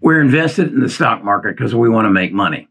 We're invested in the stock market because we want to make money.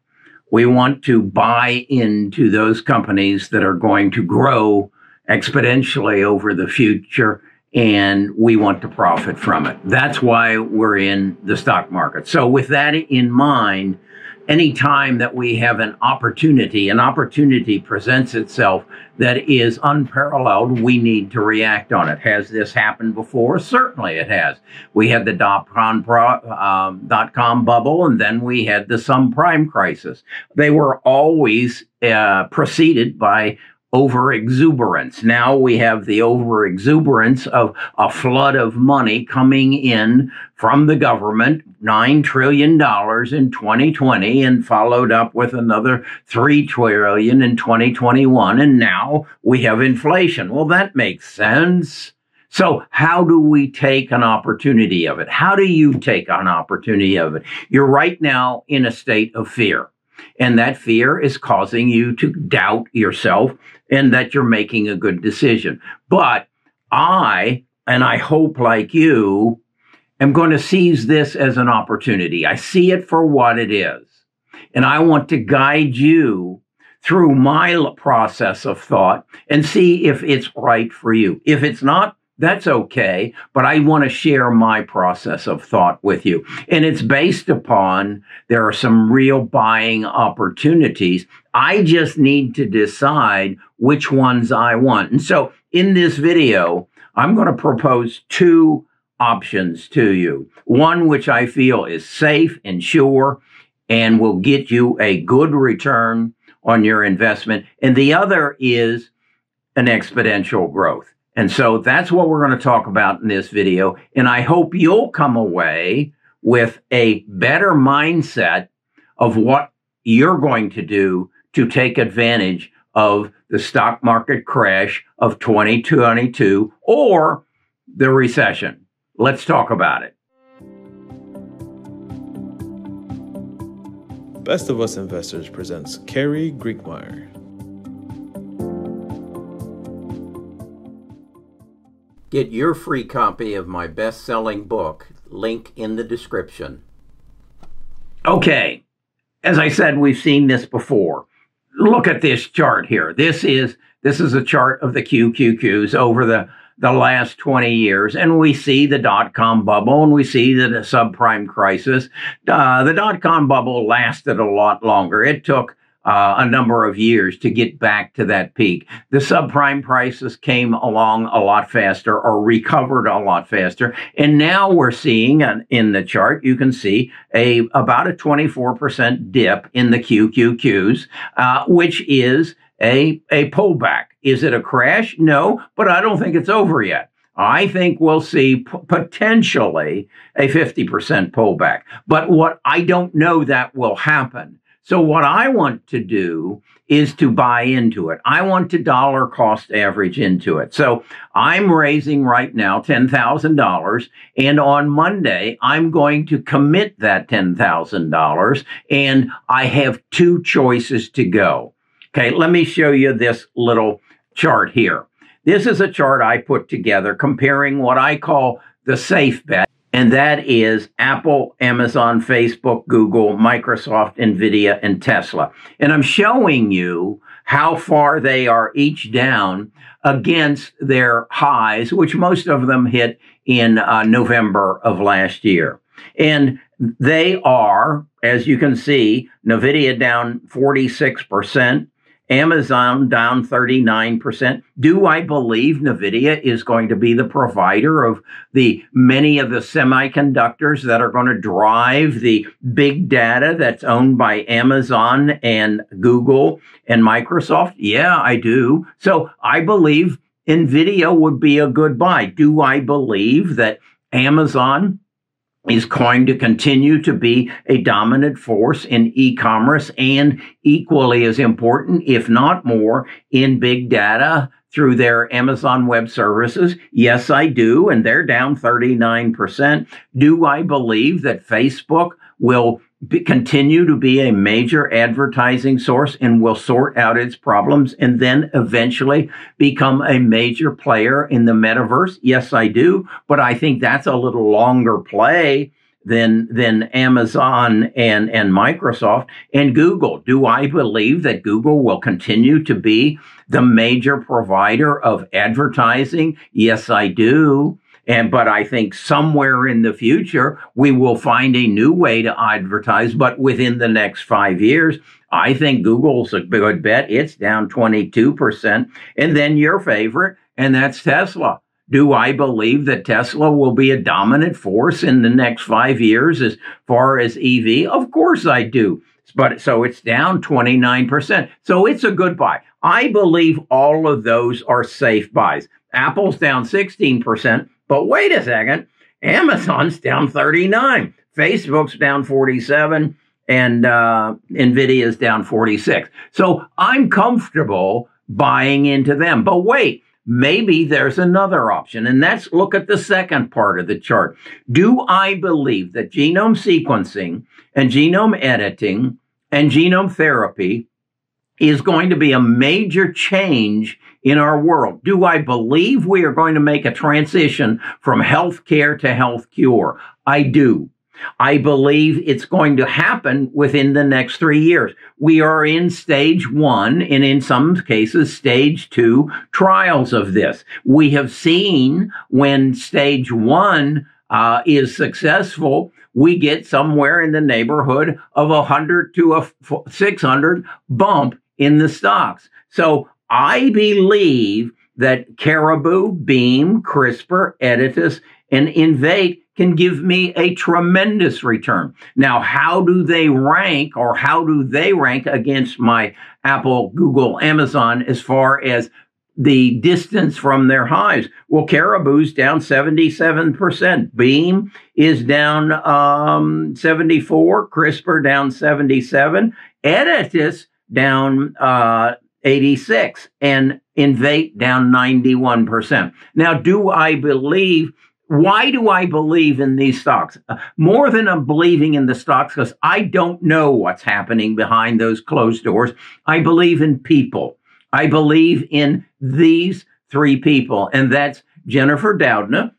We want to buy into those companies that are going to grow exponentially over the future and we want to profit from it. That's why we're in the stock market. So with that in mind, anytime that we have an opportunity, an opportunity presents itself that is unparalleled, we need to react on it. Has this happened before? Certainly it has. We had the dot com, um, dot com bubble and then we had the subprime crisis. They were always uh, preceded by over exuberance. Now we have the over exuberance of a flood of money coming in from the government, $9 trillion in 2020 and followed up with another 3 trillion in 2021. And now we have inflation. Well, that makes sense. So how do we take an opportunity of it? How do you take an opportunity of it? You're right now in a state of fear. And that fear is causing you to doubt yourself and that you're making a good decision. But I, and I hope like you, am going to seize this as an opportunity. I see it for what it is. And I want to guide you through my process of thought and see if it's right for you. If it's not, that's okay, but I want to share my process of thought with you. And it's based upon there are some real buying opportunities. I just need to decide which ones I want. And so in this video, I'm going to propose two options to you. One which I feel is safe and sure and will get you a good return on your investment. And the other is an exponential growth. And so that's what we're going to talk about in this video. And I hope you'll come away with a better mindset of what you're going to do to take advantage of the stock market crash of 2022 or the recession. Let's talk about it. Best of Us Investors presents Carrie Griegmeier. Get your free copy of my best selling book, link in the description. Okay, as I said, we've seen this before. Look at this chart here. This is this is a chart of the QQQs over the the last 20 years, and we see the dot com bubble and we see the subprime crisis. Uh, the dot com bubble lasted a lot longer. It took uh, a number of years to get back to that peak. The subprime prices came along a lot faster or recovered a lot faster. And now we're seeing an, in the chart, you can see a about a 24% dip in the QQQs, uh, which is a, a pullback. Is it a crash? No, but I don't think it's over yet. I think we'll see p- potentially a 50% pullback. But what I don't know that will happen so what I want to do is to buy into it. I want to dollar cost average into it. So I'm raising right now $10,000 and on Monday I'm going to commit that $10,000 and I have two choices to go. Okay. Let me show you this little chart here. This is a chart I put together comparing what I call the safe bet and that is Apple, Amazon, Facebook, Google, Microsoft, Nvidia, and Tesla. And I'm showing you how far they are each down against their highs, which most of them hit in uh, November of last year. And they are, as you can see, Nvidia down 46%, Amazon down 39%. Do I believe NVIDIA is going to be the provider of the many of the semiconductors that are going to drive the big data that's owned by Amazon and Google and Microsoft? Yeah, I do. So I believe NVIDIA would be a good buy. Do I believe that Amazon is going to continue to be a dominant force in e-commerce and equally as important, if not more, in big data through their Amazon Web Services? Yes, I do. And they're down 39%. Do I believe that Facebook will be, continue to be a major advertising source and will sort out its problems and then eventually become a major player in the metaverse? Yes, I do. But I think that's a little longer play than than Amazon and and Microsoft and Google. Do I believe that Google will continue to be the major provider of advertising? Yes, I do. And, but I think somewhere in the future, we will find a new way to advertise, but within the next five years, I think Google's a good bet. It's down 22%. And then your favorite, and that's Tesla. Do I believe that Tesla will be a dominant force in the next five years as far as EV? Of course I do. But so it's down 29%. So it's a good buy. I believe all of those are safe buys. Apple's down 16%. But wait a second. Amazon's down 39. Facebook's down 47 and uh, Nvidia's down 46. So I'm comfortable buying into them. But wait, maybe there's another option. And that's look at the second part of the chart. Do I believe that genome sequencing and genome editing and genome therapy is going to be a major change in our world. Do I believe we are going to make a transition from healthcare to health cure? I do. I believe it's going to happen within the next three years. We are in stage one and in some cases stage two trials of this. We have seen when stage one uh, is successful, we get somewhere in the neighborhood of a hundred to a 600 bump in the stocks. So I believe that Caribou, Beam, CRISPR, Editas, and Invitae can give me a tremendous return. Now, how do they rank or how do they rank against my Apple, Google, Amazon as far as the distance from their hives? Well, Caribou's down 77%. Beam is down um, 74. CRISPR down 77. Editas down uh, 86 and Invitae down 91%. Now, do I believe why do I believe in these stocks? Uh, more than I'm believing in the stocks because I don't know what's happening behind those closed doors. I believe in people. I believe in these three people, and that's Jennifer Doudna.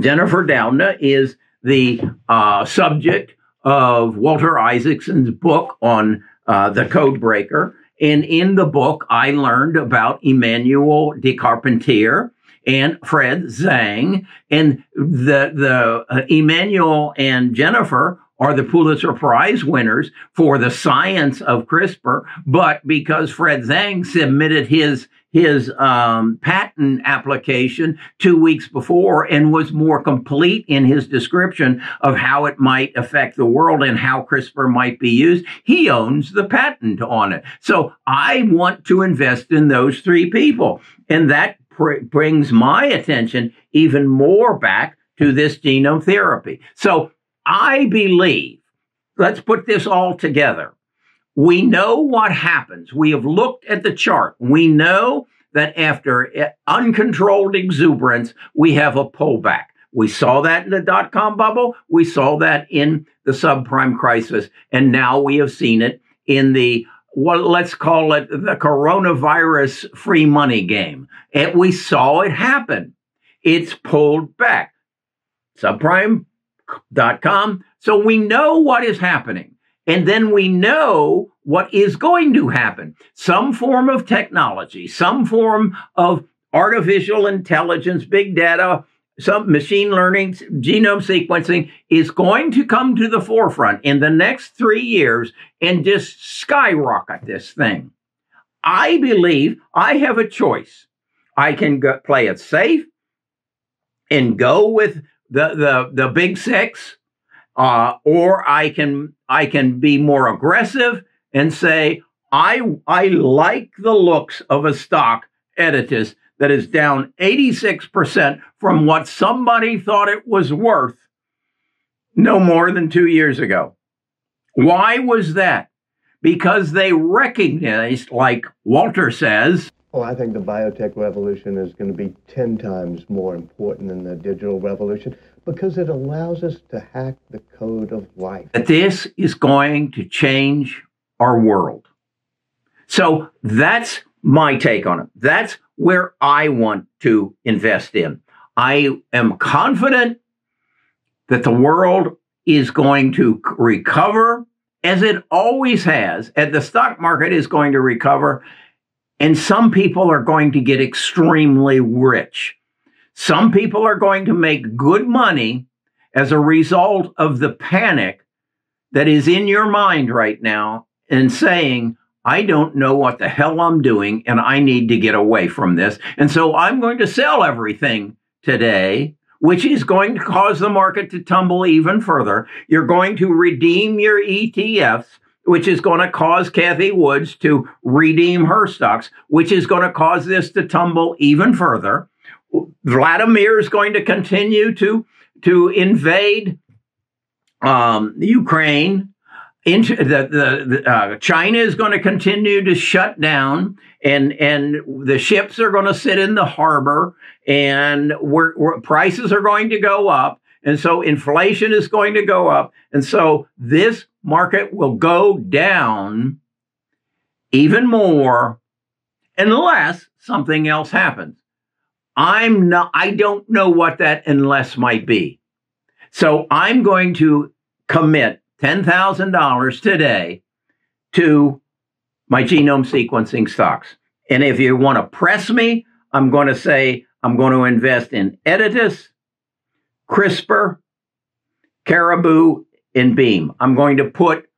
Jennifer Doudna is the uh, subject of Walter Isaacson's book on uh, the code breaker. And in the book, I learned about Emmanuel de Charpentier and Fred Zhang. And the, the uh, Emmanuel and Jennifer are the Pulitzer Prize winners for the science of CRISPR. But because Fred Zhang submitted his his um, patent application two weeks before and was more complete in his description of how it might affect the world and how CRISPR might be used. He owns the patent on it. So I want to invest in those three people. And that pr- brings my attention even more back to this genome therapy. So I believe, let's put this all together. We know what happens. We have looked at the chart. We know that after uncontrolled exuberance, we have a pullback. We saw that in the dot com bubble. We saw that in the subprime crisis. And now we have seen it in the, well, let's call it the coronavirus free money game. And we saw it happen. It's pulled back. Subprime.com. So we know what is happening. And then we know what is going to happen. Some form of technology, some form of artificial intelligence, big data, some machine learning, genome sequencing is going to come to the forefront in the next three years and just skyrocket this thing. I believe I have a choice. I can go, play it safe and go with the, the, the big six uh, or I can I can be more aggressive and say I I like the looks of a stock Editas that is down 86% from what somebody thought it was worth no more than 2 years ago. Why was that? Because they recognized like Walter says well, I think the biotech revolution is going to be 10 times more important than the digital revolution because it allows us to hack the code of life. That this is going to change our world. So that's my take on it. That's where I want to invest in. I am confident that the world is going to recover as it always has, and the stock market is going to recover, and some people are going to get extremely rich. Some people are going to make good money as a result of the panic that is in your mind right now and saying, I don't know what the hell I'm doing and I need to get away from this. And so I'm going to sell everything today which is going to cause the market to tumble even further. You're going to redeem your ETFs, which is going to cause Cathie Woods to redeem her stocks, which is going to cause this to tumble even further. Vladimir is going to continue to to invade um, Ukraine. Into the, the, the uh, China is going to continue to shut down and and the ships are going to sit in the harbor and we're, we're, prices are going to go up and so inflation is going to go up and so this market will go down even more unless something else happens i'm not i don't know what that unless might be so i'm going to commit $10,000 today to my genome sequencing stocks. And if you want to press me, I'm going to say I'm going to invest in Editas, CRISPR, Caribou, and Beam. I'm going to put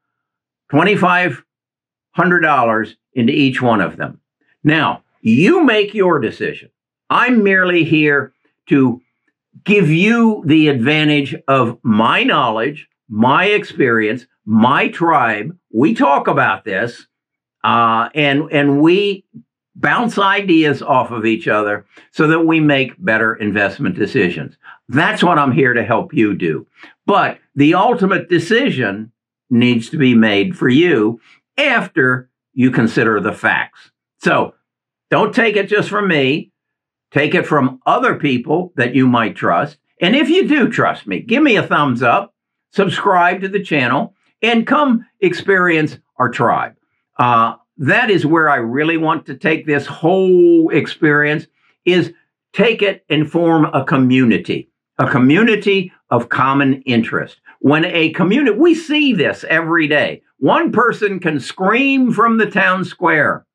$2,500 into each one of them. Now, you make your decision. I'm merely here to give you the advantage of my knowledge, my experience, my tribe. We talk about this, uh, and and we bounce ideas off of each other so that we make better investment decisions. That's what I'm here to help you do. But the ultimate decision needs to be made for you after you consider the facts. So don't take it just from me. Take it from other people that you might trust. And if you do trust me, give me a thumbs up subscribe to the channel, and come experience our tribe. Uh, that is where I really want to take this whole experience is take it and form a community, a community of common interest. When a community, we see this every day. One person can scream from the town square,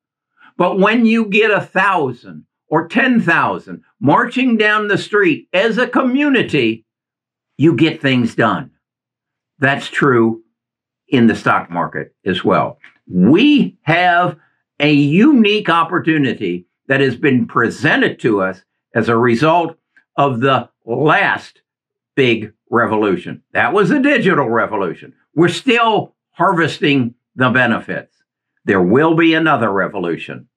but when you get a thousand or 10,000 marching down the street as a community, you get things done. That's true in the stock market as well. We have a unique opportunity that has been presented to us as a result of the last big revolution. That was the digital revolution. We're still harvesting the benefits. There will be another revolution.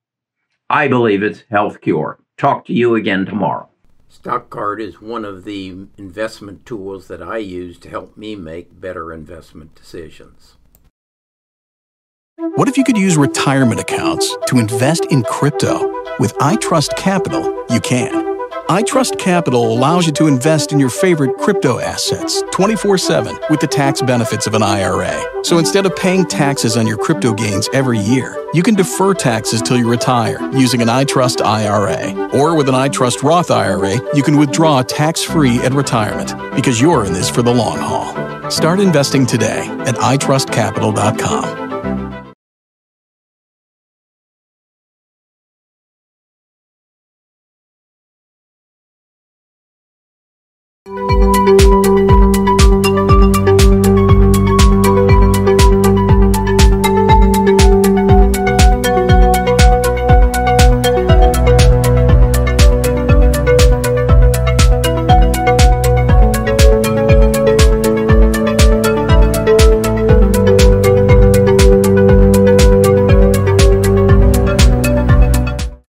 I believe it's health cure. Talk to you again tomorrow. StockCard is one of the investment tools that I use to help me make better investment decisions. What if you could use retirement accounts to invest in crypto? With iTrust Capital, you can. iTrust Capital allows you to invest in your favorite crypto assets 24 7 with the tax benefits of an IRA. So instead of paying taxes on your crypto gains every year, you can defer taxes till you retire using an iTrust IRA. Or with an iTrust Roth IRA, you can withdraw tax free at retirement because you're in this for the long haul. Start investing today at itrustcapital.com.